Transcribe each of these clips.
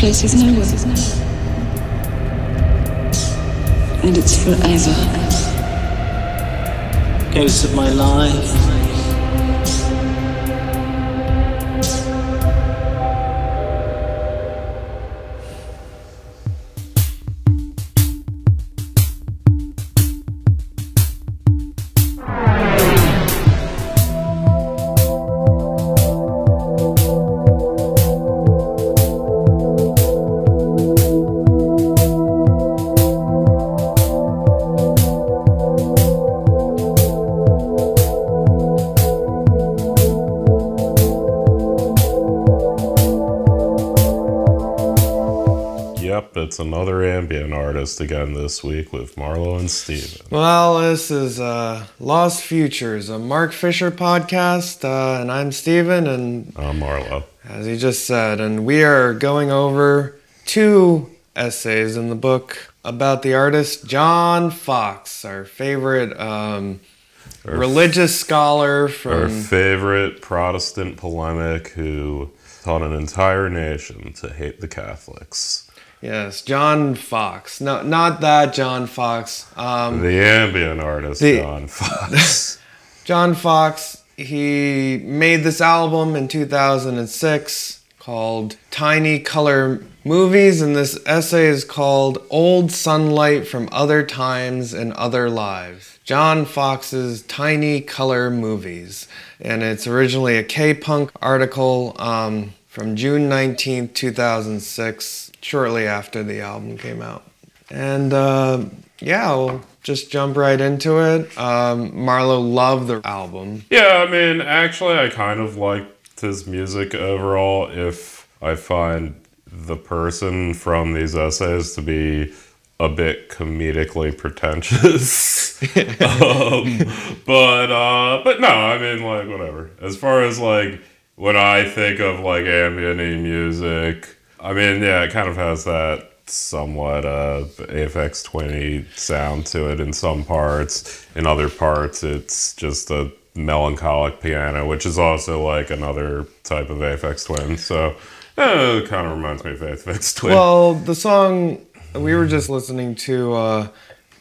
place is nowhere. And it's forever. Ghosts of my life. It's another ambient artist again this week with Marlowe and Steven. Well, this is uh, Lost Futures, a Mark Fisher podcast, uh, and I'm Steven, and I'm Marlowe. as he just said, and we are going over two essays in the book about the artist John Foxx, our favorite um, religious scholar from Our favorite Protestant polemic who taught an entire nation to hate the Catholics. Yes, John Fox. No, not that John Fox. Um, The ambient artist, The- John Foxx. John Foxx, he made this album in 2006 called Tiny Color Movies, and this essay is called Old Sunlight from Other Times and Other Lives. John Foxx's Tiny Color Movies. And it's originally a K Punk article um, from June 19th, 2006, shortly after the album came out. And uh, yeah, we'll just jump right into it. Um, Marlowe loved the album. yeah, I mean, actually, I kind of liked his music overall. If I find the person from these essays to be a bit comedically pretentious. um, but uh, but no, I mean like whatever. As far as like when I think of like ambient music, I mean yeah, it kind of has that somewhat uh AFX twenty sound to it in some parts. In other parts, it's just a melancholic piano, which is also like another type of Aphex Twin. So eh, it kind of reminds me of Aphex Twin. Well, the song we were just listening to, uh,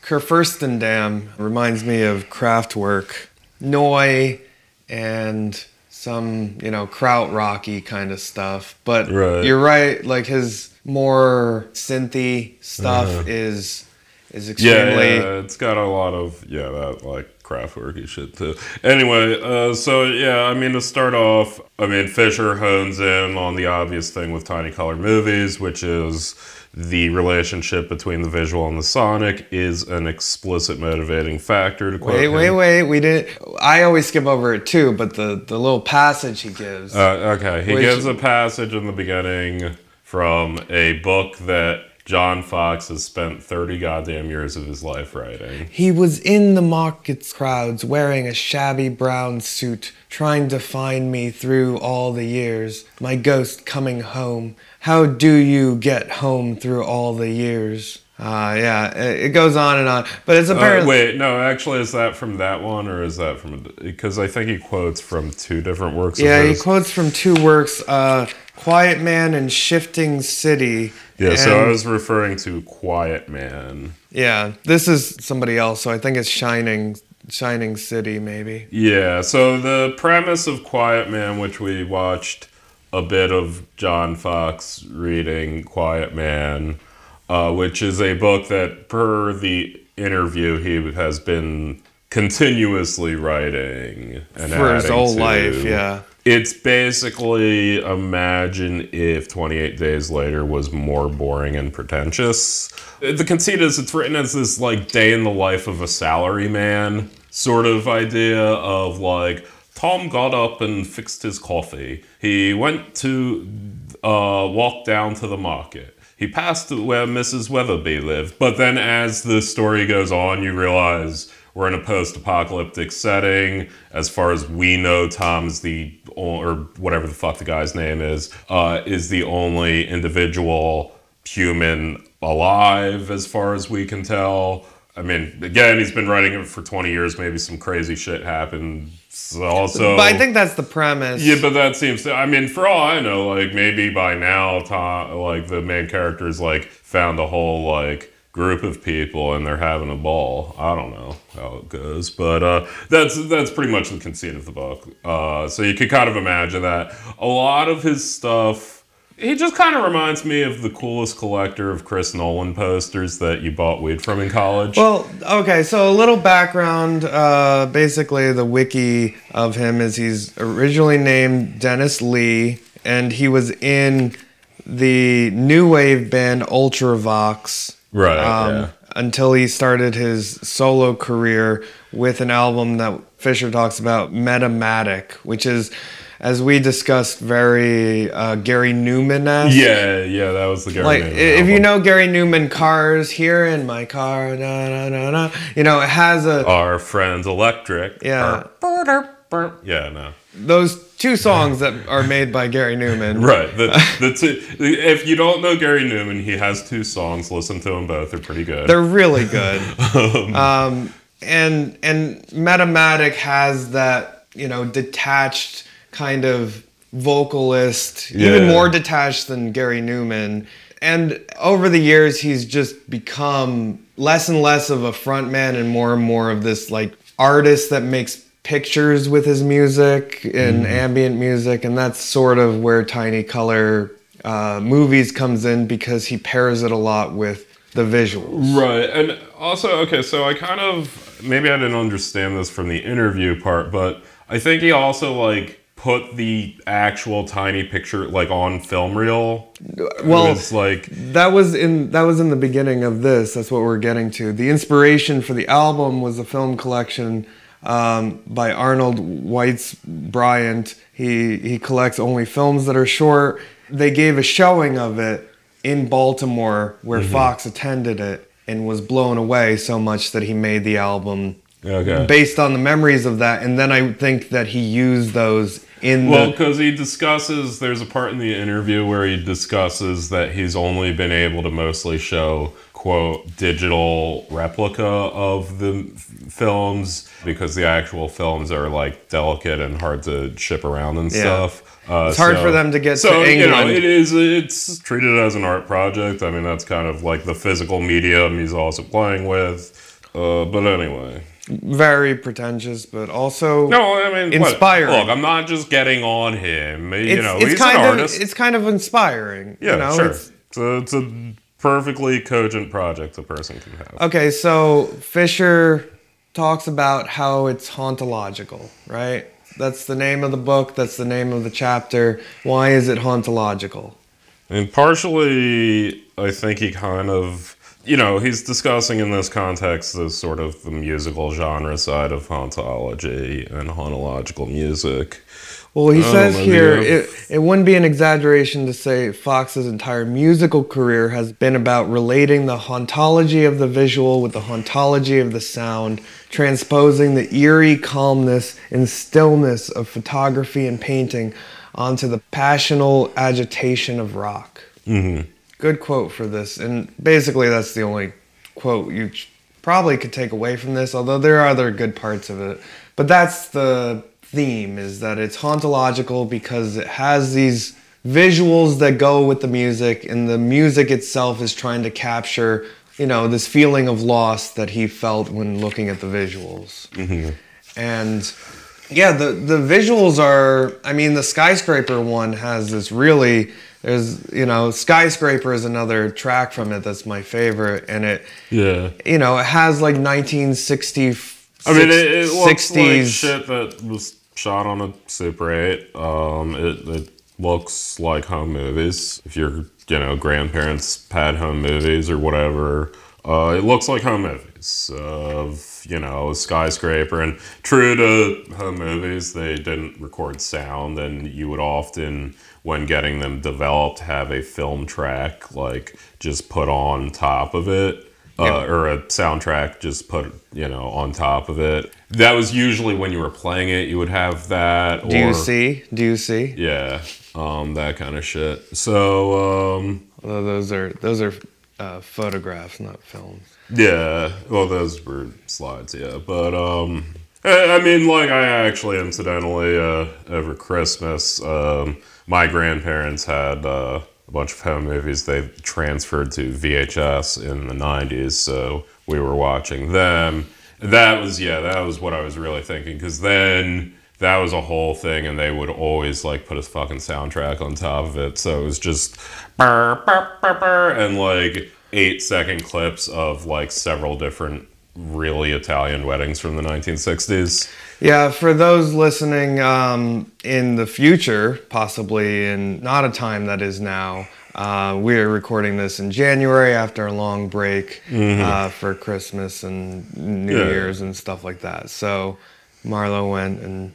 Kurfürstendamm, reminds me of Kraftwerk, Neu!, and some, you know, kraut rocky kind of stuff. But Right. you're right, like his more synthy stuff uh-huh. is is Yeah, extremely yeah, it's got a lot of yeah that like craftworky shit too. Anyway, uh, so yeah, I mean to start off, I mean Fisher hones in on the obvious thing with Tiny Color Movies, which is the relationship between the visual and the sonic is an explicit motivating factor. To quote Wait, him. wait, wait. We didn't. I always skip over it too, but the the little passage he gives. Uh, okay, he Which- gives a passage in the beginning from a book that John Foxx has spent thirty goddamn years of his life writing. he was in the markets crowds wearing a shabby brown suit, trying to find me through all the years. My ghost coming home. How do you get home through all the years? Uh, yeah, it, it goes on and on. But it's Uh, apparently. wait, no, actually, is that from that one or is that from? Because I think he quotes from two different works. yeah, he quotes from two works uh, Quiet Man and Shifting City. Yeah, so I was referring to Quiet Man. Yeah, this is somebody else, so I think it's Shining Shining City, maybe. Yeah, so the premise of Quiet Man, which we watched a bit of John Foxx reading Quiet Man, uh, which is a book that, per the interview, he has been continuously writing and For his whole to. life, yeah. It's basically imagine if 28 Days Later was more boring and pretentious. The conceit is it's written as this like day in the life of a salaryman sort of idea of like Tom got up and fixed his coffee. He went to uh, walk down to the market. He passed where Mrs. Weatherby lived. But then as the story goes on, you realize we're in a post-apocalyptic setting. As far as we know, Tom's the or whatever the fuck the guy's name is, uh, is the only individual human alive, as far as we can tell. I mean, again, he's been writing it for 20 years. Maybe some crazy shit happened. So also, but I think that's the premise. yeah, but that seems to. I mean, for all I know, like maybe by now, Tom, like the main character's like found a whole like group of people and they're having a ball. I don't know how it goes, but uh, that's that's pretty much the conceit of the book. Uh, so you could kind of imagine that a lot of his stuff. He just kind of reminds me of the coolest collector of Chris Nolan posters that you bought weed from in college. Well, okay, so a little background. Uh, basically, the wiki of him is he's originally named Dennis Leigh, and he was in the new wave band Ultravox. Right, Um, yeah. Until he started his solo career with an album that Fisher talks about, Metamatic, which is, as we discussed, very uh, Gary Numan esque. yeah, yeah, that was the Gary Like, Numan i- if you know Gary Numan cars here in my car, na, na, na, na, you know, it has a, our friends Electric. Yeah. Burp, burp, burp. Yeah, no. those two songs that are made by Gary Numan. Right. The, the two, if you don't know Gary Numan, he has two songs. Listen to them both. They're pretty good. They're really good. um, and and Metamatic has that you know detached kind of vocalist, even more detached than Gary Numan. And over the years, he's just become less and less of a frontman and more and more of this like artist that makes pictures with his music and ambient music. And that's sort of where Tiny Color uh, Movies comes in because he pairs it a lot with the visuals. Right. And also, okay, so I kind of, maybe I didn't understand this from the interview part, but I think he also, like, put the actual tiny picture, like, on film reel. Well, it was like, That was in that was in the beginning of this. That's what we're getting to. The inspiration for the album was a film collection um, by Arnold Weitz Bryant. He he collects only films that are short. They gave a showing of it in Baltimore where Foxx attended it and was blown away so much that he made the album okay. based on the memories of that. And then I think that he used those in Well, because he discusses, there's a part in the interview where he discusses that he's only been able to mostly show, quote, digital replica of the films because the actual films are like delicate and hard to ship around and Yeah. stuff. Uh, It's hard for them to get so, to you know, it is, it's treated as an art project. I mean, that's kind of like the physical medium he's also playing with. Uh, but anyway. Very pretentious, but also No, I mean, what- Inspiring. Look, I'm not just getting on him. You it's, know, it's he's kind an of artist. it's kind of inspiring. yeah, you know? sure. It's- a, it's a perfectly cogent project a person can have. okay, so Fisher talks about how it's hauntological, right? That's the name of the book. That's the name of the chapter. Why is it hauntological? And partially, I think he kind of, you know, he's discussing in this context the sort of the musical genre side of hauntology and hauntological music. Well, he Oh, says here it, it wouldn't be an exaggeration to say Foxx's entire musical career has been about relating the hauntology of the visual with the hauntology of the sound, transposing the eerie calmness and stillness of photography and painting onto the passional agitation of rock. Mm-hmm. Good quote for this, and basically that's the only quote you probably could take away from this, although there are other good parts of it. But that's the theme is that it's hauntological because it has these visuals that go with the music and the music itself is trying to capture, you know, this feeling of loss that he felt when looking at the visuals. Mm-hmm. And yeah, the the visuals are. I mean, the skyscraper one has this really. There's you know, skyscraper is another track from it that's my favorite, and it Yeah. you know it has like 1960. I mean, it, it looks like shit that was shot on a Super 8. Um, it, it looks like home movies. If your, you know, grandparents had home movies or whatever, uh, it looks like home movies of, you know, a skyscraper. And true to home movies, they didn't record sound, and you would often, when getting them developed, have a film track, like, just put on top of it uh, or a soundtrack just put you know on top of it. That was usually when you were playing it. You would have that. Do or, you see? Do you see? Yeah, um, that kind of shit. So um, Although those are those are uh, photographs, not films. Yeah, well, those were slides, yeah. But, um, I mean, like, I actually, incidentally, uh, over Christmas, um, my grandparents had uh, a bunch of home movies they transferred to VHS in the 90s, so we were watching them. That was, yeah, that was what I was really thinking, because then that was a whole thing, and they would always, like, put a fucking soundtrack on top of it, so it was just burr, burr, burr, and, like, eight second clips of, like, several different really Italian weddings from the 1960s. Yeah, for those listening um, in the future, possibly in not a time that is now, uh, we're recording this in January after a long break uh, for Christmas and New Yeah. Year's and stuff like that. So Marlowe went and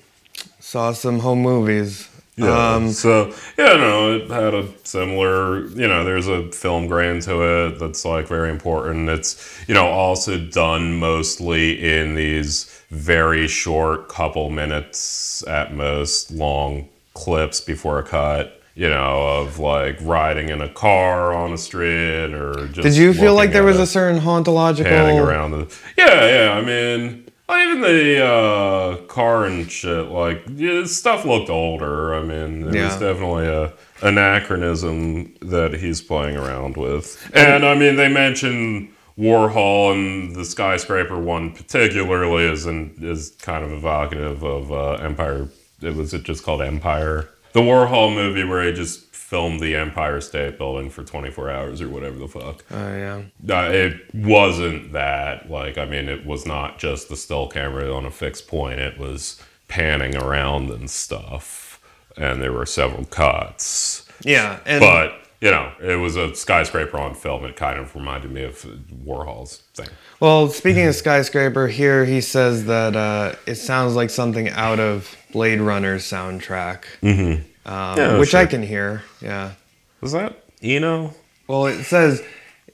saw some home movies. Yeah. Um, so yeah, no, it had a similar. You know, there's a film grain to it that's like very important. It's you know also done mostly in these very short, couple minutes at most, long clips before a cut. You know, of like riding in a car on a street or just. did you feel like there was a certain hauntological? panning around the? Yeah, yeah. I mean. Well, Even the uh, car and shit, like yeah, stuff looked older. I mean, it was definitely a anachronism that he's playing around with. And I mean, they mention Warhol and the skyscraper one particularly is in, is kind of evocative of uh, Empire. It was it just called Empire, the Warhol movie where he just filmed the Empire State Building for 24 hours or whatever the fuck. Oh yeah. Uh, it wasn't that like I mean it was not just the still camera on a fixed point. It was panning around and stuff, and there were several cuts. Yeah, and But you know, it was a skyscraper on film. It kind of reminded me of Warhol's thing. Well, speaking of skyscraper, here he says that uh, it sounds like something out of Blade Runner's soundtrack, mm-hmm. Um, which I can hear. Yeah. Was that Eno? Well, it says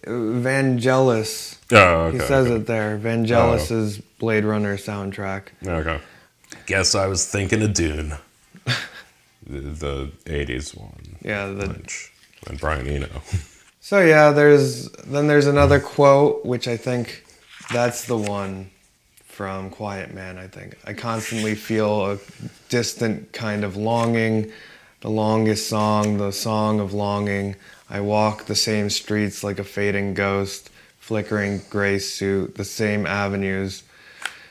Vangelis. Oh, okay. He says okay. it there. Vangelis's Blade Runner soundtrack. Okay. Guess I was thinking of Dune, the, the '80s one, Yeah. The, which and Brian Eno. so yeah, there's then there's another quote which I think that's the one from Quiet Man. I think I constantly feel a distant kind of longing. The longest song, the song of longing. I walk the same streets like a fading ghost, flickering gray suit, the same avenues,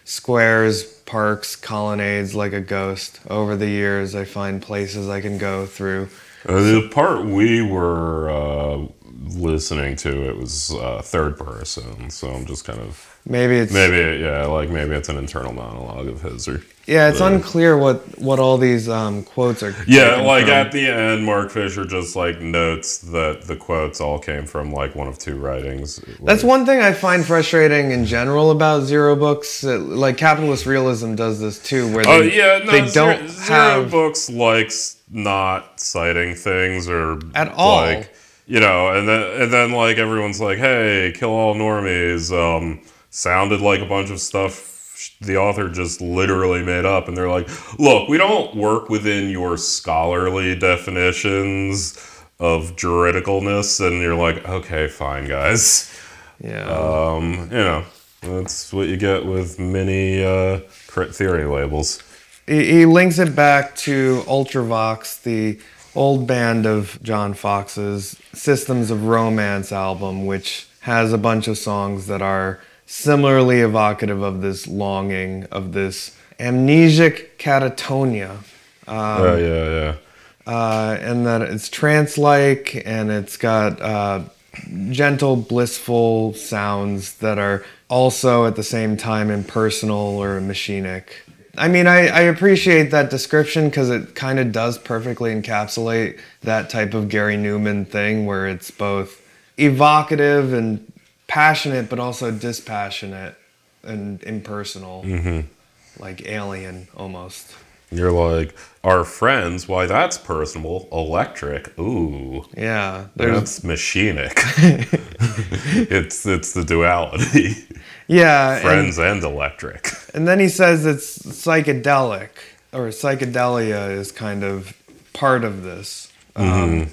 squares, parks, colonnades like a ghost. Over the years, I find places I can go through. Uh, the part we were uh, listening to, it was uh, third person, so I'm just kind of Maybe it's maybe yeah, like maybe it's an internal monologue of his or yeah, it's the- unclear what what all these um, quotes are. yeah, like from. at the end, Mark Fisher just like notes that the quotes all came from like one of two writings. That's one thing I find frustrating in general about zero books. uh, Like capitalist realism does this too, where they, Oh yeah, no, they Zero, don't Zero have Books likes not citing things or At all. Like you know, and then and then like everyone's like, "Hey, kill all normies." Um, sounded like a bunch of stuff the author just literally made up, and they're like, "Look, we don't work within your scholarly definitions of juridicalness," and you're like, "Okay, fine, guys." yeah. Um, you know, that's what you get with many uh, crit theory labels. He, links it back to Ultravox, the old band of John Foxx's Systems of Romance album, which has a bunch of songs that are similarly evocative of this longing, of this amnesic catatonia. oh yeah, yeah. uh, and that it's trance-like and it's got uh, gentle, blissful sounds that are also at the same time impersonal or machinic. I mean, I, I appreciate that description because it kind of does perfectly encapsulate that type of Gary Numan thing where it's both evocative and passionate, but also dispassionate and impersonal, mm-hmm. like alien almost. You're like, our friends, why that's personable. Electric. Ooh. Yeah, there's That's machinic. it's it's the duality. yeah, Friends and electric. And then he says it's psychedelic, or psychedelia is kind of part of this. Um,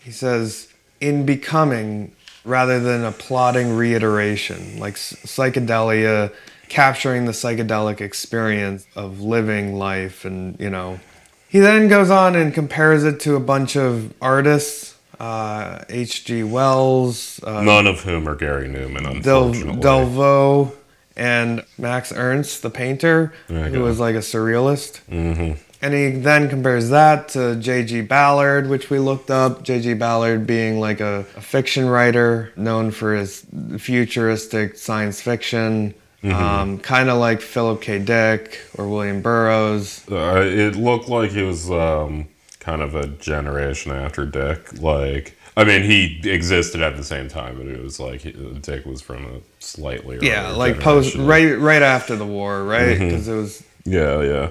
he says, in becoming, rather than a plodding reiteration, like psychedelia, capturing the psychedelic experience of living life. And, you know, he then goes on and compares it to a bunch of artists. Uh, H.G. Wells, uh, None of whom are Gary Numan, Del- unfortunately. Delvaux, and Max Ernst, the painter, Okay. who was like a surrealist. Mm-hmm. And he then compares that to J.G. Ballard, which we looked up. J.G. Ballard being like a, a fiction writer known for his futuristic science fiction, Mm-hmm. um, kind of like Philip K. Dick or William Burroughs. Uh, it looked like he was um, kind of a generation after Dick. Like, I mean, he existed at the same time, but it was like he, Dick was from a slightly Yeah, like post right right after the war, right? Mm-hmm. Because it was Yeah, yeah,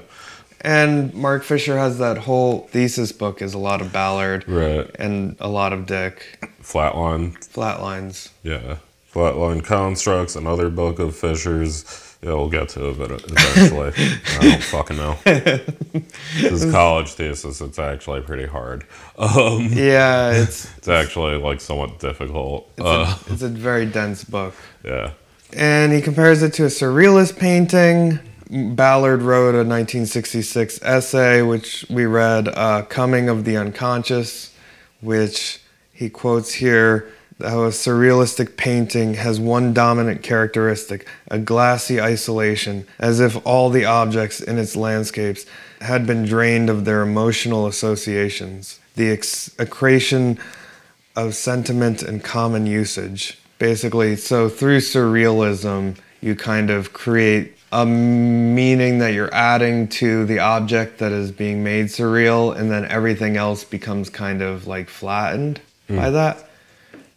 And Mark Fisher has that whole thesis book is a lot of Ballard right. and a lot of Dick. Flatline, Flatlines. yeah, Flatline constructs, another book of Fisher's. Yeah, we'll get to it eventually. I don't fucking know. This college thesis, it's actually pretty hard. Um, Yeah, it's it's actually like somewhat difficult. it's, Uh, a, it's a very dense book. yeah. And he compares it to a surrealist painting. Ballard wrote a 1966 essay, which we read, uh, Coming of the Unconscious, which he quotes here how a surrealistic painting has one dominant characteristic a glassy isolation, as if all the objects in its landscapes had been drained of their emotional associations. The ex- accretion of sentiment and common usage. Basically, so through surrealism, you kind of create a meaning that you're adding to the object that is being made surreal, and then everything else becomes kind of like flattened by hmm. that,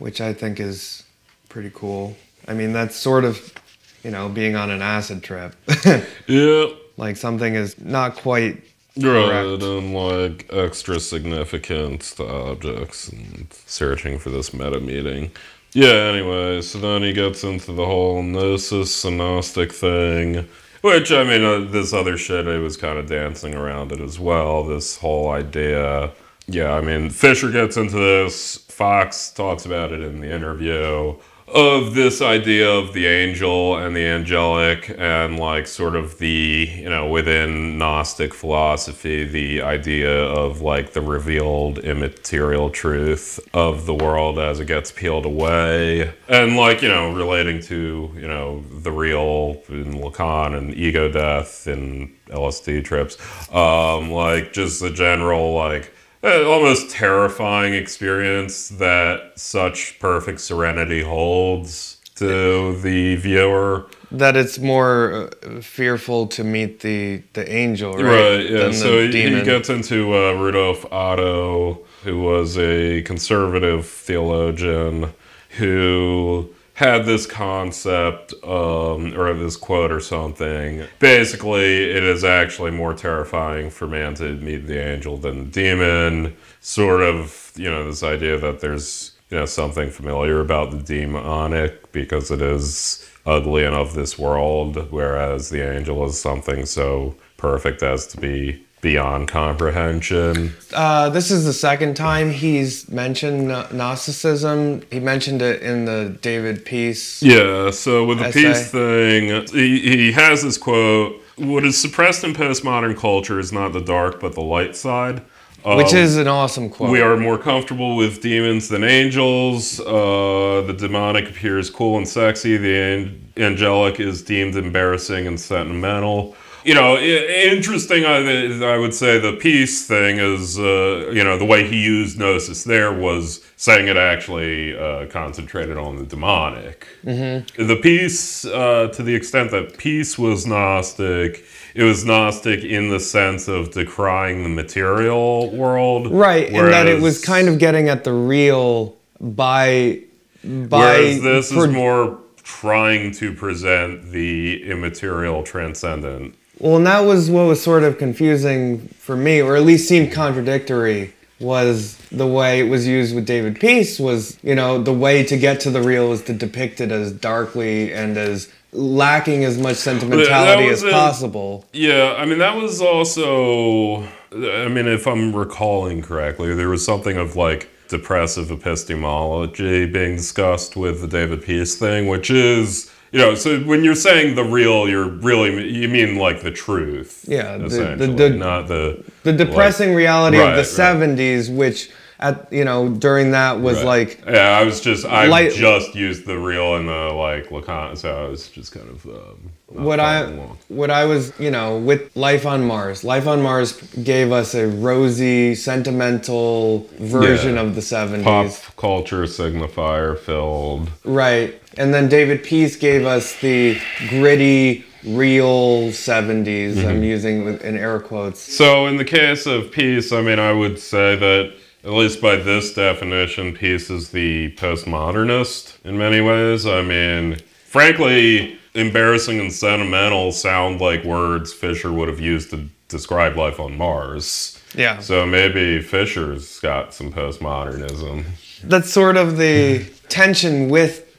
which I think is pretty cool. I mean, that's sort of, you know, being on an acid trip. Yeah. like something is not quite Right, and like extra significance to objects and searching for this meta meeting. Yeah, anyway, so then he gets into the whole gnosis and Gnostic thing, which, I mean, uh, this other shit, he was kind of dancing around it as well. This whole idea. Yeah, I mean, Fisher gets into this, Foxx talks about it in the interview of this idea of the angel and the angelic and like sort of the you know within gnostic philosophy the idea of like the revealed immaterial truth of the world as it gets peeled away. And like you know relating to you know the real in lacan and ego death and lsd trips um like just the general like almost terrifying experience that such perfect serenity holds to the viewer. that it's more uh, fearful to meet the the angel, right? Right, yeah. So he, he gets into uh, Rudolf Otto, who was a conservative theologian who had this concept um, or this quote or something. Basically, it is actually more terrifying for man to meet the angel than the demon. Sort of, you know, this idea that there's you know something familiar about the demonic because it is ugly and of this world, whereas the angel is something so perfect as to be beyond comprehension. Uh, this is the second time he's mentioned Gnosticism. He mentioned it in the David Peace. Yeah, so with the Essay. peace thing, he, he has this quote What is suppressed in postmodern culture is not the dark, but the light side. Which Um, is an awesome quote. We are more comfortable with demons than angels. Uh, the demonic appears cool and sexy. The an- angelic is deemed embarrassing and sentimental. You know, interesting. I, I would say the peace thing is, uh, you know, the way he used gnosis there was saying it actually uh, concentrated on the demonic. Mm-hmm. The peace, uh, to the extent that peace was Gnostic, it was Gnostic in the sense of decrying the material world. right, and that it was kind of getting at the real by by Whereas this pro- is more trying to present the immaterial transcendent. Well, and that was what was sort of confusing for me, or at least seemed contradictory, was the way it was used with David Peace was, you know, the way to get to the real is to depict it as darkly and as lacking as much sentimentality as a- possible. Yeah, I mean that was also I mean if I'm recalling correctly, there was something of like depressive epistemology being discussed with the David Peace thing, which is you know, so when you're saying the real, you're really you mean like the truth. Yeah, the- the- the- not the the depressing reality Right, of the right. 70s, which at you know during that was Right. like yeah. I was just I Light- just used the real and the like Lacan, so I was just kind of um, what I along. what I was you know with Life on Mars. Life on Mars gave us a rosy, sentimental version Yeah. of the 70s. pop culture signifier filled. Right. And then David Peace gave us the gritty, real 70s. Mm-hmm. I'm using in air quotes. So in the case of peace, I mean, I would say that at least by this definition, peace is the postmodernist in many ways. I mean, frankly, embarrassing and sentimental sound like words Fisher would have used to describe life on Mars. Yeah. So maybe Fisher's got some postmodernism. That's sort of the tension with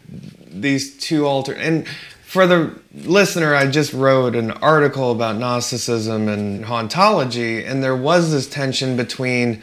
these two alter and for the listener I just wrote an article about Gnosticism and hauntology and there was this tension between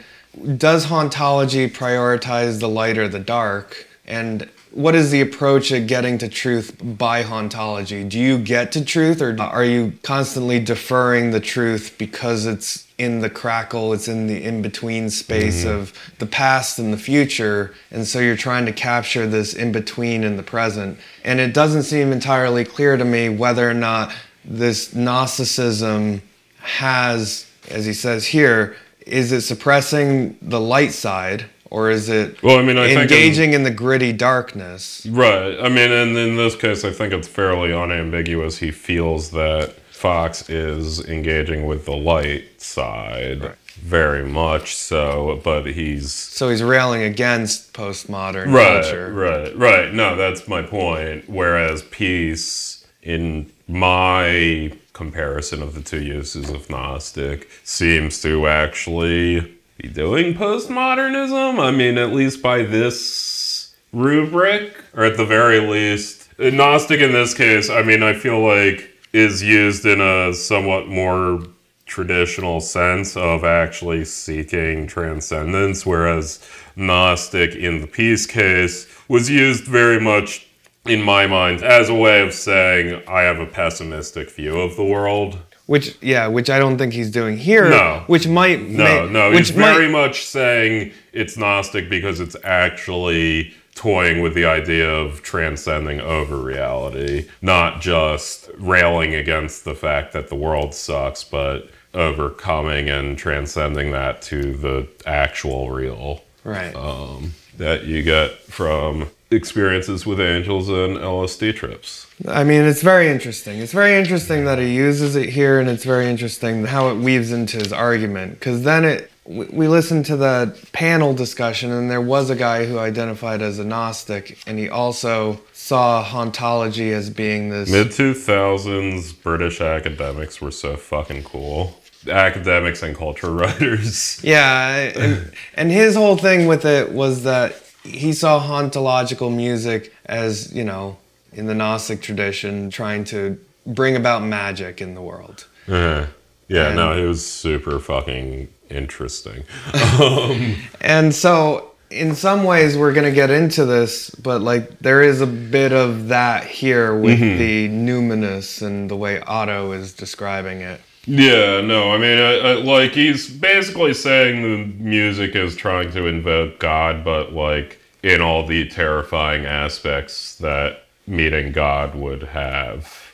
does hauntology prioritize the light or the dark? And what is the approach at getting to truth by hauntology? Do you get to truth or are you constantly deferring the truth because it's in the crackle, it's in the in between space mm-hmm. of the past and the future, and so you're trying to capture this in between in the present. And it doesn't seem entirely clear to me whether or not this Gnosticism has, as he says here, is it suppressing the light side or is it Well, I mean, I think in- engaging in the gritty darkness? Right. I mean, and in this case, I think it's fairly unambiguous. He feels that Foxx is engaging with the light side very much so, but he's So he's railing against postmodern right, culture. right, right. No, that's my point. Whereas peace, in my comparison of the two uses of Gnostic, seems to actually be doing postmodernism. I mean, at least by this rubric, or at the very least, Gnostic in this case, I mean, I feel like is used in a somewhat more traditional sense of actually seeking transcendence, whereas Gnostic in the peace case was used very much, in my mind, as a way of saying, I have a pessimistic view of the world. Which yeah, which I don't think he's doing here. No. Which might No, may- no, which he's very might, much saying it's Gnostic because it's actually toying with the idea of transcending over reality, not just railing against the fact that the world sucks, but overcoming and transcending that to the actual real right. um, that you get from experiences with angels and LSD trips. I mean, it's very interesting. It's very interesting that he uses it here, and it's very interesting how it weaves into his argument. Because then it, we listened to the panel discussion, and there was a guy who identified as a Gnostic, and he also saw hauntology as being this. Mid 2000s British academics were so fucking cool. Academics and culture writers. Yeah, and, and his whole thing with it was that he saw hauntological music as, you know, in the Gnostic tradition, trying to bring about magic in the world. Uh, yeah, And- no, it was super fucking interesting. And so, in some ways, we're going to get into this, but like there is a bit of that here with the numinous and the way Otto is describing it. Yeah, no, I mean, I, I, like, he's basically saying the music is trying to invoke God, but, like, in all the terrifying aspects that meeting God would have.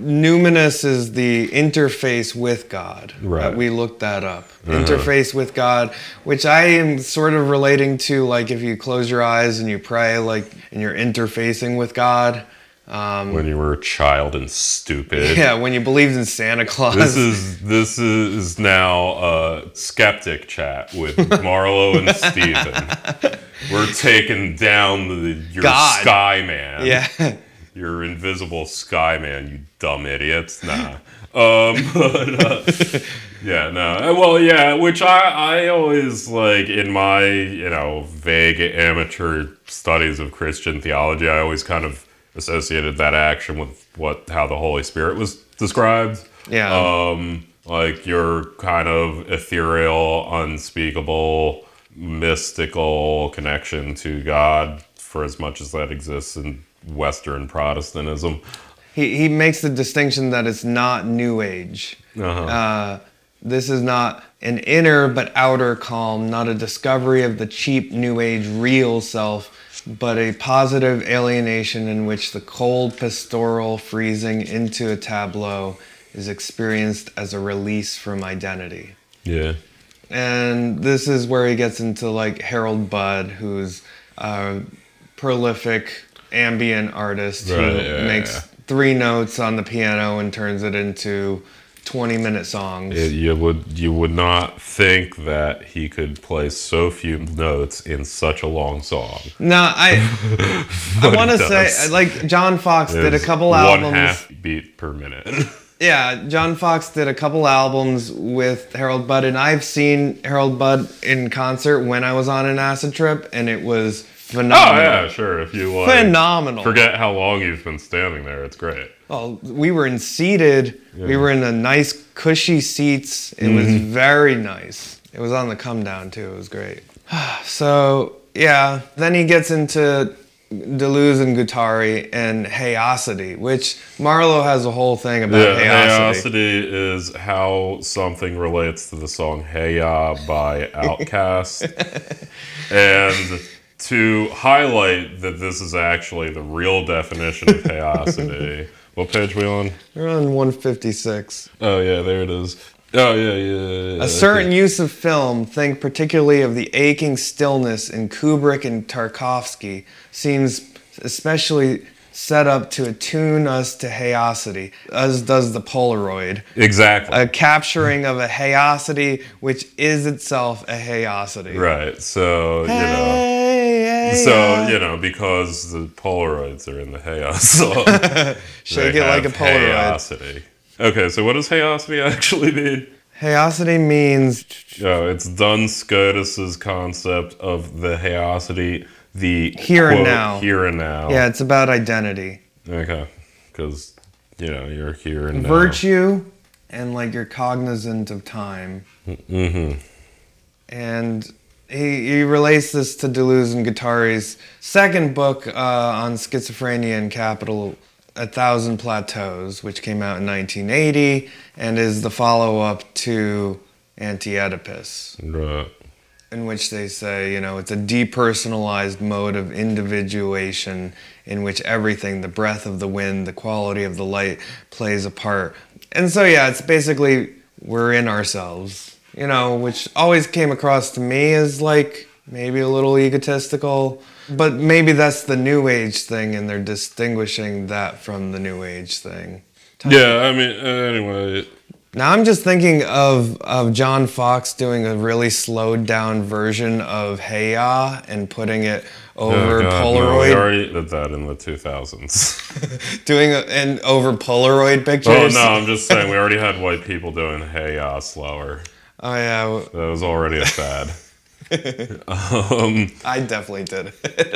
Numinous is the interface with God. Right. We looked that up. Uh-huh. Interface with God, which I am sort of relating to like if you close your eyes and you pray, like, and you're interfacing with God. Um, When you were a child and stupid. yeah, when you believed in Santa Claus. This is this is now a skeptic chat with Marlowe and Steven. We're taking down the your God. sky man. yeah. Your invisible sky man, you dumb idiots. Nah. Um but, uh, yeah, no. Uh, Well, yeah, which I I always like in my, you know, vague amateur studies of Christian theology, I always kind of associated that action with what how the Holy Spirit was described Yeah. um, like your kind of ethereal, unspeakable mystical connection to God for as much as that exists in Western Protestantism. He, he makes the distinction that it's not New Age. Uh-huh. Uh, this is not an inner but outer calm, not a discovery of the cheap New Age real self, but a positive alienation in which the cold pastoral freezing into a tableau is experienced as a release from identity. Yeah. And this is where he gets into like Harold Budd, who's a prolific ambient artist Right, who yeah, makes yeah. three notes on the piano and turns it into 20 minute songs. It, you would you would not think that he could play so few notes in such a long song. no, I I want to say like John Foxx did a couple one albums. half beat per minute. Yeah, John Foxx did a couple albums with Harold Budd, and I've seen Harold Budd in concert when I was on an acid trip, and it was oh phenomenal. yeah, sure. If you like, Phenomenal. Forget how long you've been standing there. It's great. Well, we were in seated. We were in the nice, cushy seats. It was Mm-hmm. very nice. It was on the come down too. It was great. so yeah, then he gets into Deleuze and Guattari and Hayosity, which Marlowe has a whole thing about Yeah. Hayosity is how something relates to the song Hey Ya by Outkast. and to highlight that this is actually the real definition of Hayosity. what page we on? We're on 156. Oh yeah, there it is. Oh yeah, yeah. yeah A certain use of film, think particularly of the aching stillness in Kubrick and Tarkovsky, seems especially set up to attune us to hayosity, as does the Polaroid. Exactly. A capturing of a hayosity which is itself a hayosity. right. So you know. Hey, So you know because the Polaroids are in the song. Shake it like a Polaroid. Okay, so what does Hayosity actually mean? Hayosity means Oh, it's Duns Scotus's concept of the Hayosity, the Here and now. Here and now. yeah, it's about identity. Okay, because you know you're here and now. virtue and like you're cognizant of time. Mm-hmm. And he, he relates this to Deleuze and Guattari's second book uh, on schizophrenia and capital, A Thousand Plateaus, which came out in 1980 and is the follow up to Anti Oedipus, Right. in which they say, you know, it's a depersonalized mode of individuation in which everything, the breath of the wind, the quality of the light, plays a part. And so, yeah, it's basically we're in ourselves, you know, which always came across to me as like maybe a little egotistical. But maybe that's the new age thing, and they're distinguishing that from the new age thing. Yeah, I mean, uh, anyway, Now I'm just thinking of of John Foxx doing a really slowed down version of Hey Ya and putting it over oh God, no, Polaroid, we already did that in the 2000s. doing a, and over Polaroid pictures. oh no, I'm just saying we already had white people doing Hey Ya slower. Oh yeah, That was already a fad. um, I definitely did.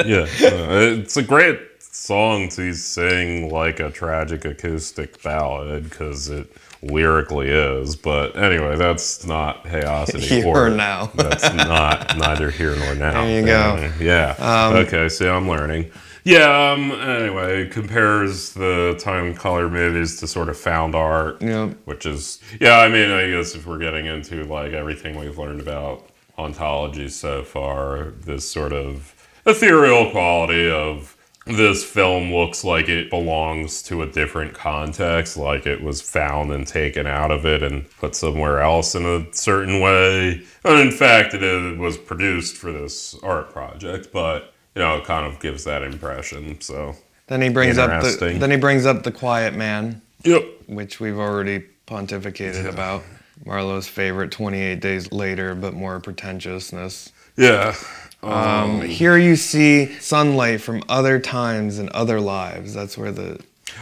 yeah, uh, it's a great song to sing like a tragic acoustic ballad because it lyrically is. But anyway, that's not Hayosity Here or now. that's not neither here nor now. There you go. Uh, Yeah. okay, so I'm learning. Yeah. Um. Anyway, compares the Tiny Color Movies to sort of found art Yep. which is yeah i mean i guess if we're getting into like everything we've learned about hauntology so far this sort of ethereal quality of this film looks like it belongs to a different context like it was found and taken out of it and put somewhere else in a certain way and in fact it was produced for this art project but you know it kind of gives that impression so Then he brings up the then he brings up the Quiet Man, yep which we've already pontificated about. Marlowe's favorite, 28 Days Later, but more pretentiousness. yeah Um, here you see sunlight from other times and other lives. That's where the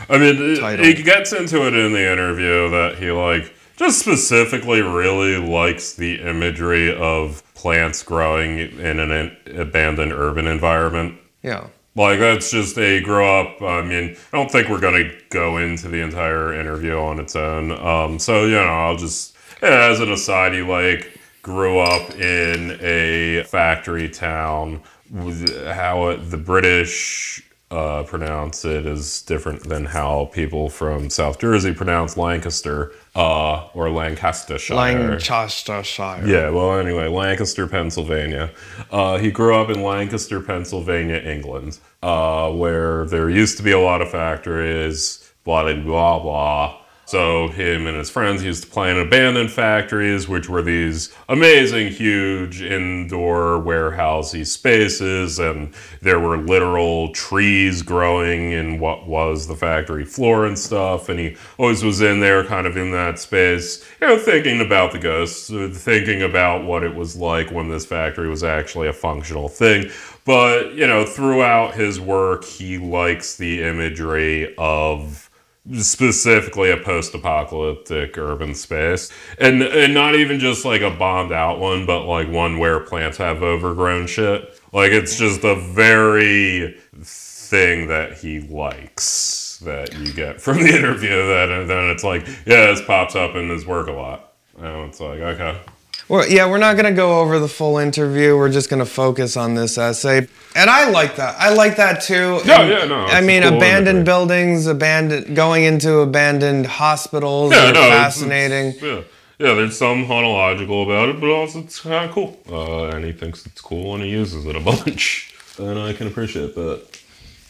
I mean, title. he gets into it in the interview that he like just specifically really likes the imagery of plants growing in an abandoned urban environment. yeah. Like that's just they grow up. I mean, I don't think we're gonna go into the entire interview on its own. Um, so you know, I'll just as an aside, he like grew up in a factory town. How it, the British uh, pronounce it is different than how people from South Jersey pronounce Lancaster uh, or Lancastershire. Lancastershire. Yeah, well, anyway, Lancaster, Pennsylvania. Uh, he grew up in Lancaster, Pennsylvania, England, uh, where there used to be a lot of factories, blah, blah, blah, blah. So him and his friends used to play in abandoned factories, which were these amazing, huge indoor warehousey spaces, and there were literal trees growing in what was the factory floor and stuff. And he always was in there, kind of in that space, you know, thinking about the ghosts, uh, thinking about what it was like when this factory was actually a functional thing. But you know, throughout his work, he likes the imagery of specifically a post-apocalyptic urban space. And and not even just like a bombed out one but like one where plants have overgrown shit. Like it's just a very thing that he likes that you get from the interview that and then it's like yeah this pops up in his work a lot. And it's like okay Well, yeah, we're not going to go over the full interview. We're just going to focus on this essay. And I like that. I like that too. Yeah, And- yeah, no, it's I a mean, cool abandoned imagery. buildings, abandoned, going into abandoned hospitals yeah no fascinating. it's- yeah yeah, there's some hauntological about it, but also it's kind of cool. Uh, and he thinks it's cool and he uses it a bunch. And I can appreciate that.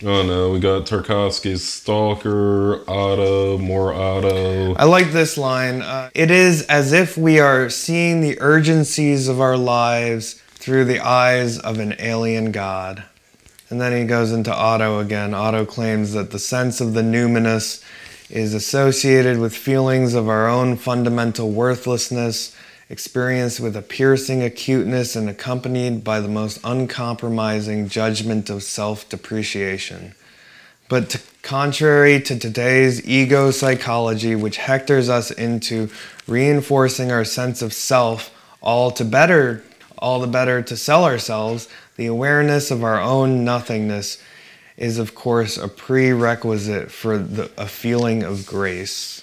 Oh no, we got Tarkovsky's Stalker, Otto, more Otto. I like this line. Uh, it is as if we are seeing the urgencies of our lives through the eyes of an alien god. And then he goes into Otto again. Otto claims that the sense of the numinous is associated with feelings of our own fundamental worthlessness, experienced with a piercing acuteness and accompanied by the most uncompromising judgment of self depreciation. But to, contrary to today's ego psychology, which hectors us into reinforcing our sense of self, all to better, all the better to sell ourselves, the awareness of our own nothingness is, of course, a prerequisite for the, a feeling of grace.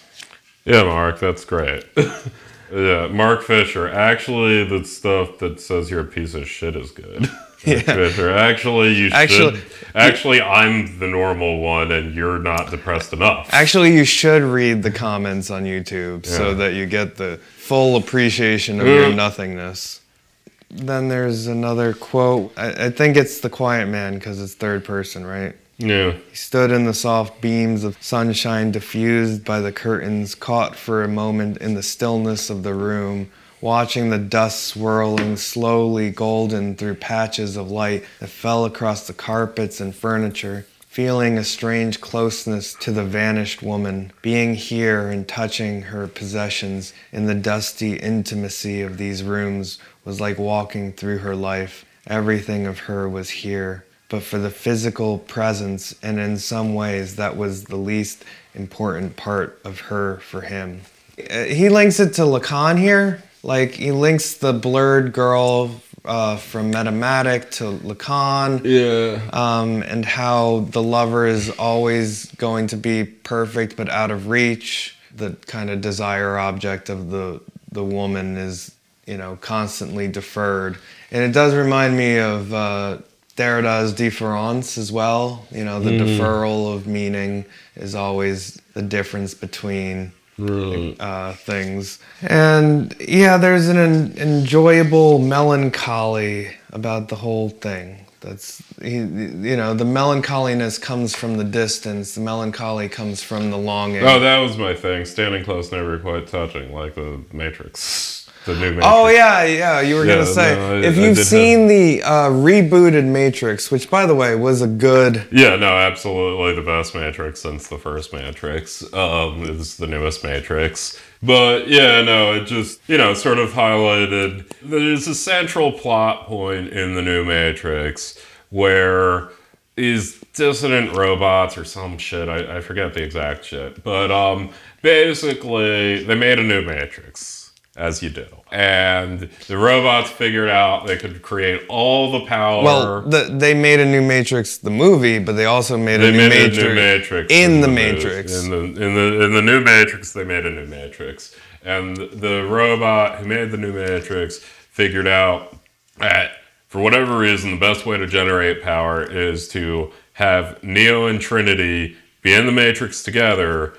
Yeah, Mark, that's great. yeah, Mark Fisher. Actually, the stuff that says you're a piece of shit is good. Mark Fisher. Actually, you Actually- should. Actually, I'm the normal one, and you're not depressed enough. Actually, you should read the comments on YouTube so that you get the full appreciation of your nothingness. Then there's another quote. I, I think it's The Quiet Man because it's third person, right? Yeah. He stood in the soft beams of sunshine diffused by the curtains, caught for a moment in the stillness of the room, watching the dust swirling slowly golden through patches of light that fell across the carpets and furniture, feeling a strange closeness to the vanished woman, being here and touching her possessions in the dusty intimacy of these rooms was like walking through her life. Everything of her was here but for the physical presence, and in some ways, that was the least important part of her for him. Uh, He links it to Lacan here. Like, he links the blurred girl uh, from Metamatic to Lacan, Yeah. um, and how the lover is always going to be perfect but out of reach. The kind of desire object of the, the woman is, you know, constantly deferred. And it does remind me of uh, Derrida's différance as well. You know, the deferral of meaning is always the difference between uh, things. And yeah, there's an en- enjoyable melancholy about the whole thing. That's he, you know, the melancholiness comes from the distance. The melancholy comes from the longing. Oh, that was my thing. Standing close, never quite touching, like the Matrix, the new Matrix. Oh yeah, yeah. You were Yeah, gonna say no, I- if you've seen the uh, rebooted Matrix, which by the way was a good. Yeah, no, absolutely the best Matrix since the first Matrix. Um, was the newest Matrix. But yeah, no, it just, you know, sort of highlighted there's a central plot point in the new Matrix where these dissident robots or some shit, I, I forget the exact shit, but um, basically they made a new Matrix, as you do. And the robots figured out they could create all the power. Well, the, they made a new Matrix, the movie, but they also made, They a, new made Matrix a new Matrix in the movie. Matrix. In the in the in the new Matrix, they made a new Matrix, and the robot who made the new Matrix figured out that for whatever reason, the best way to generate power is to have Neo and Trinity be in the Matrix together,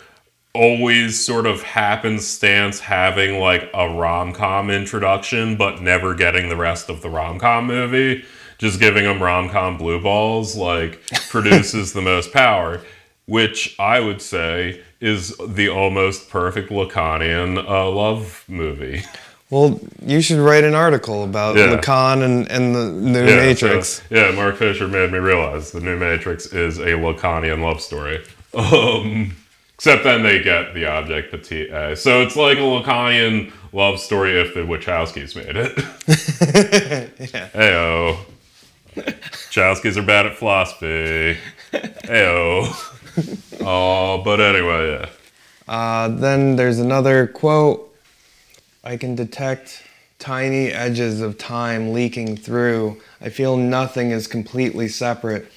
always sort of happenstance having like a rom com introduction, but never getting the rest of the rom com movie. Just giving them rom com blue balls, like, produces the most power, which I would say is the almost perfect Lacanian uh, love movie. Well, you should write an article about Yeah. Lacan and, and the new Yeah, Matrix. so- yeah, Mark Fisher made me realize the new Matrix is a Lacanian love story. Um, except then they get the object petite. So it's like a Lacanian love story if the Wachowskis made it. yeah. Heyo. Wachowskis are bad at philosophy. Heyo. Oh, but anyway, yeah. Uh, then there's another quote I can detect tiny edges of time leaking through. I feel nothing is completely separate.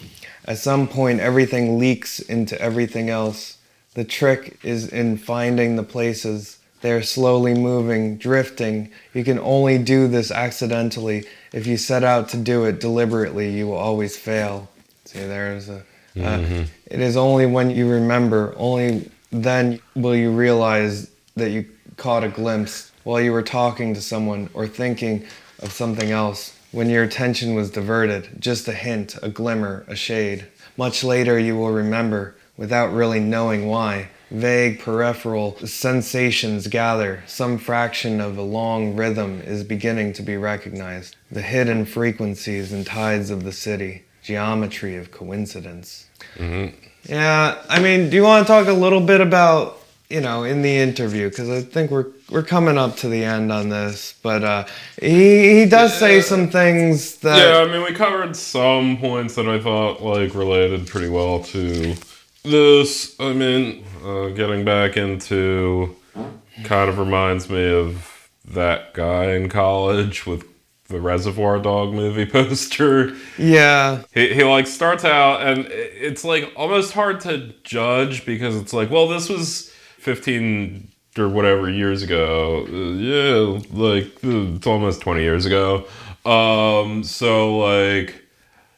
At some point, everything leaks into everything else. The trick is in finding the places. They're slowly moving, drifting. You can only do this accidentally. If you set out to do it deliberately, you will always fail. See, there's a. Uh, it is only when you remember, only then will you realize that you caught a glimpse while you were talking to someone or thinking of something else. When your attention was diverted, just a hint, a glimmer, a shade. Much later, you will remember without really knowing why. Vague peripheral sensations gather. Some fraction of a long rhythm is beginning to be recognized. The hidden frequencies and tides of the city. Geometry of coincidence. Yeah, I mean, do you want to talk a little bit about, you know, in the interview? Because I think we're we're coming up to the end on this, but uh, he he does say some things that. Yeah, I mean, we covered some points that I thought like related pretty well to this. I mean, uh, getting back into kind of reminds me of that guy in college with the Reservoir Dog movie poster. Yeah, He, he like starts out and it's like almost hard to judge because it's like, well, this was 15 or whatever years ago. Uh, yeah, like uh, it's almost 20 years ago. Um, so like,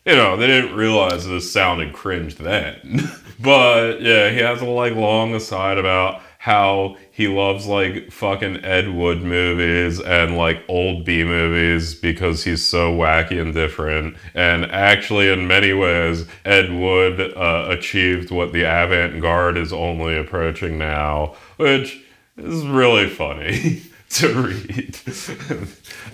you know, they didn't realize this sounded cringe then. but yeah, he has a like long aside about how he loves like fucking Ed Wood movies and like old B movies because he's so wacky and different. And actually, in many ways, Ed Wood uh, achieved what the avant garde is only approaching now, which is really funny to read.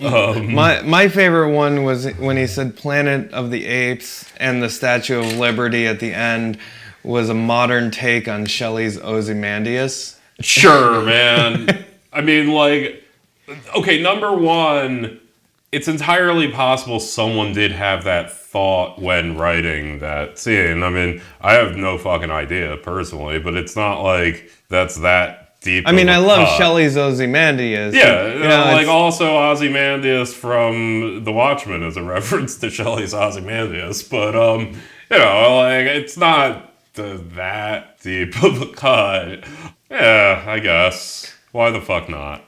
um, my my favorite one was when he said Planet of the Apes and the Statue of Liberty at the end was a modern take on Shelley's Ozymandias. Sure, man. I mean, like, okay, number one, it's entirely possible someone did have that thought when writing that scene. I mean, I have no fucking idea personally, but it's not like that's that deep. I mean, I love cut. Shelley's Ozymandias. Yeah, You you know, know, like also Ozymandias from The Watchmen is a reference to Shelley's Ozymandias, but um, you know, like it's not that deep of a cut. Yeah, I guess. Why the fuck not?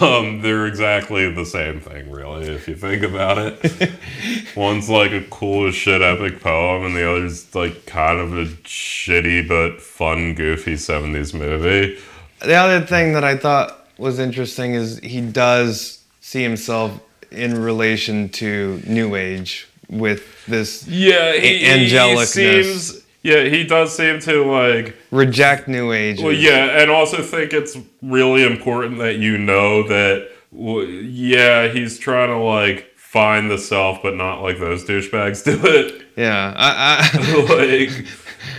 Um, they're exactly the same thing, really, if you think about it. One's like a cool as shit epic poem, and the other's like kind of a shitty but fun, goofy 70s movie. The other thing that I thought was interesting is he does see himself in relation to New Age with this Yeah, he, he Angelicness. seems. Yeah, he does seem to like. reject New Age. Well, yeah, and also think it's really important that you know that. Yeah, he's trying to like find the self, but not like those douchebags do it. yeah. I, I, like,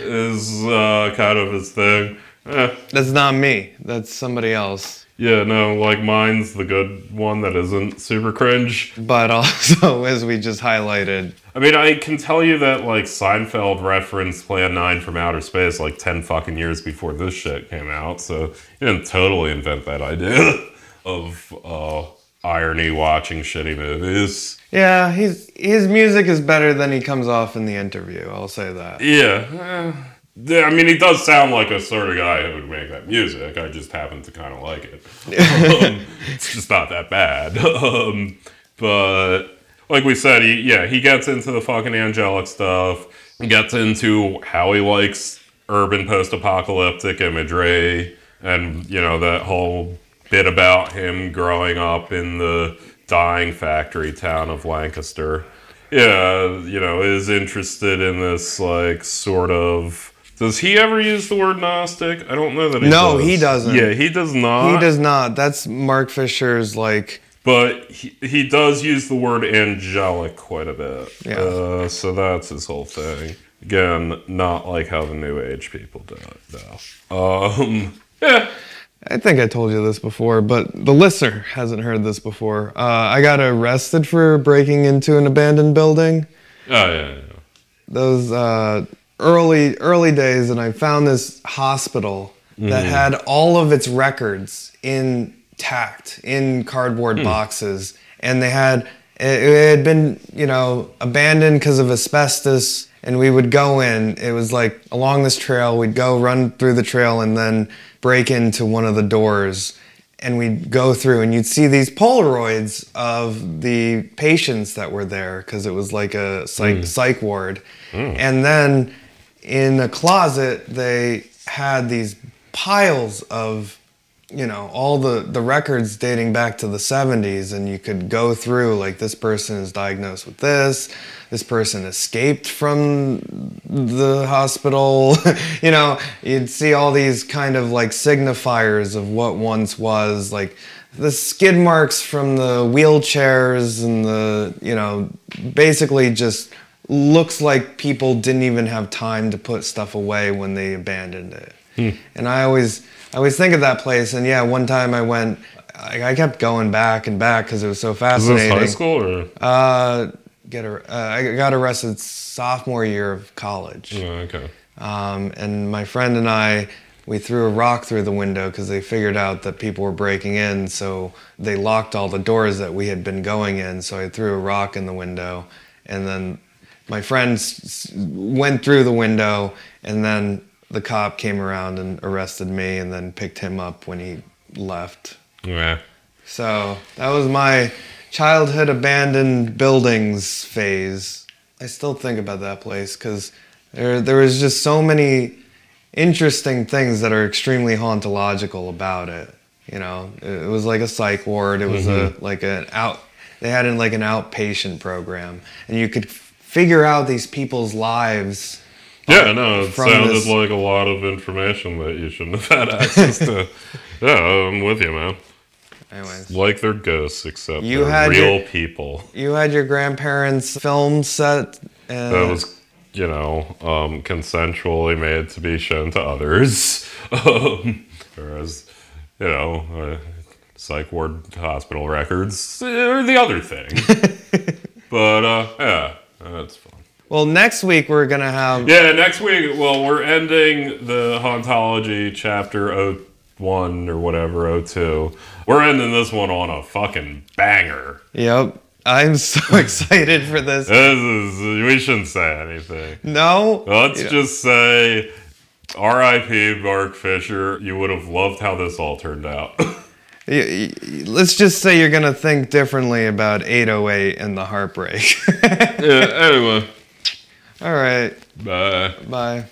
is uh, kind of his thing. Eh, that's not me. That's somebody else. yeah, no, like mine's the good one that isn't super cringe. But also, as we just highlighted, I mean, I can tell you that like Seinfeld referenced Plan 9 from Outer Space like 10 fucking years before this shit came out, so he didn't totally invent that idea of uh, irony watching shitty movies. yeah, he's his music is better than he comes off in the interview. I'll say that. Yeah. eh, yeah, I mean, he does sound like a sort of guy who would make that music. I just happen to kind of like it. um, it's just not that bad. Um, but like we said, he yeah he gets into the fucking angelic stuff. He gets into how he likes urban post-apocalyptic imagery, and you know that whole bit about him growing up in the dying factory town of Lancaster. Yeah, you know, is interested in this like sort of. Does he ever use the word Gnostic? I don't know that he No, does. he doesn't. Yeah, he does not. He does not. That's Mark Fisher's like But he, he does use the word angelic quite a bit. Yeah. Uh, so that's his whole thing. Again, not like how the New Age people do it, though. Um, yeah. I think I told you this before, but the listener hasn't heard this before. Uh, I got arrested for breaking into an abandoned building. Oh, yeah, yeah, yeah. Those uh, early early days, and I found this hospital that mm. had all of its records intact in cardboard hmm. boxes, and they had it, it had been you know abandoned because of asbestos. And we would go in. It was like along this trail. We'd go run through the trail and then break into one of the doors and we'd go through and you'd see these polaroids of the patients that were there because it was like a psych, hmm. psych ward hmm. and then in the closet they had these piles of you know all the the records dating back to the 70s and you could go through like this person is diagnosed with this this person escaped from the hospital. You know you'd see all these kind of like signifiers of what once was like the skid marks from the wheelchairs and the you know basically just looks like people didn't even have time to put stuff away when they abandoned it and i always i always think of that place and yeah one time i went i, I kept going back and back because it was so fascinating this high school or? uh, get ar- uh, I got arrested sophomore year of college, Oh, okay. um, and my friend and I we threw a rock through the window because they figured out that people were breaking in, so they locked all the doors that we had been going in. So I threw a rock in the window, and then my friend s- s- went through the window, and then the cop came around and arrested me, and then picked him up when he left. Yeah. So that was my childhood abandoned buildings phase. I still think about that place because there there was just so many interesting things that are extremely hauntological about it. You know, it, it was like a psych ward. It was a mm-hmm. like an out. They had in like an outpatient program, and you could figure out these people's lives. Yeah, no, it sounded this- like a lot of information that you shouldn't have had access to. yeah, I'm with you, man. Anyways, Like they're ghosts, except You they're had real your- people. you had your grandparents' film set, and That was, you know, um, consensually made to be shown to others. Um, whereas, you know, uh, psych ward hospital records are the other thing. but, uh, yeah, that's fun. well, next week we're gonna have Yeah, next week, well, we're ending the hauntology chapter 01 or whatever, 02. We're ending this one on a fucking banger. Yep. I'm so excited for this. This is, we shouldn't say anything. No. Let's Yeah. just say, R.I.P. Mark Fisher. You would have loved how this all turned out. Let's just say you're gonna think differently about 808 and the heartbreak. yeah, anyway. All right. Bye. Bye.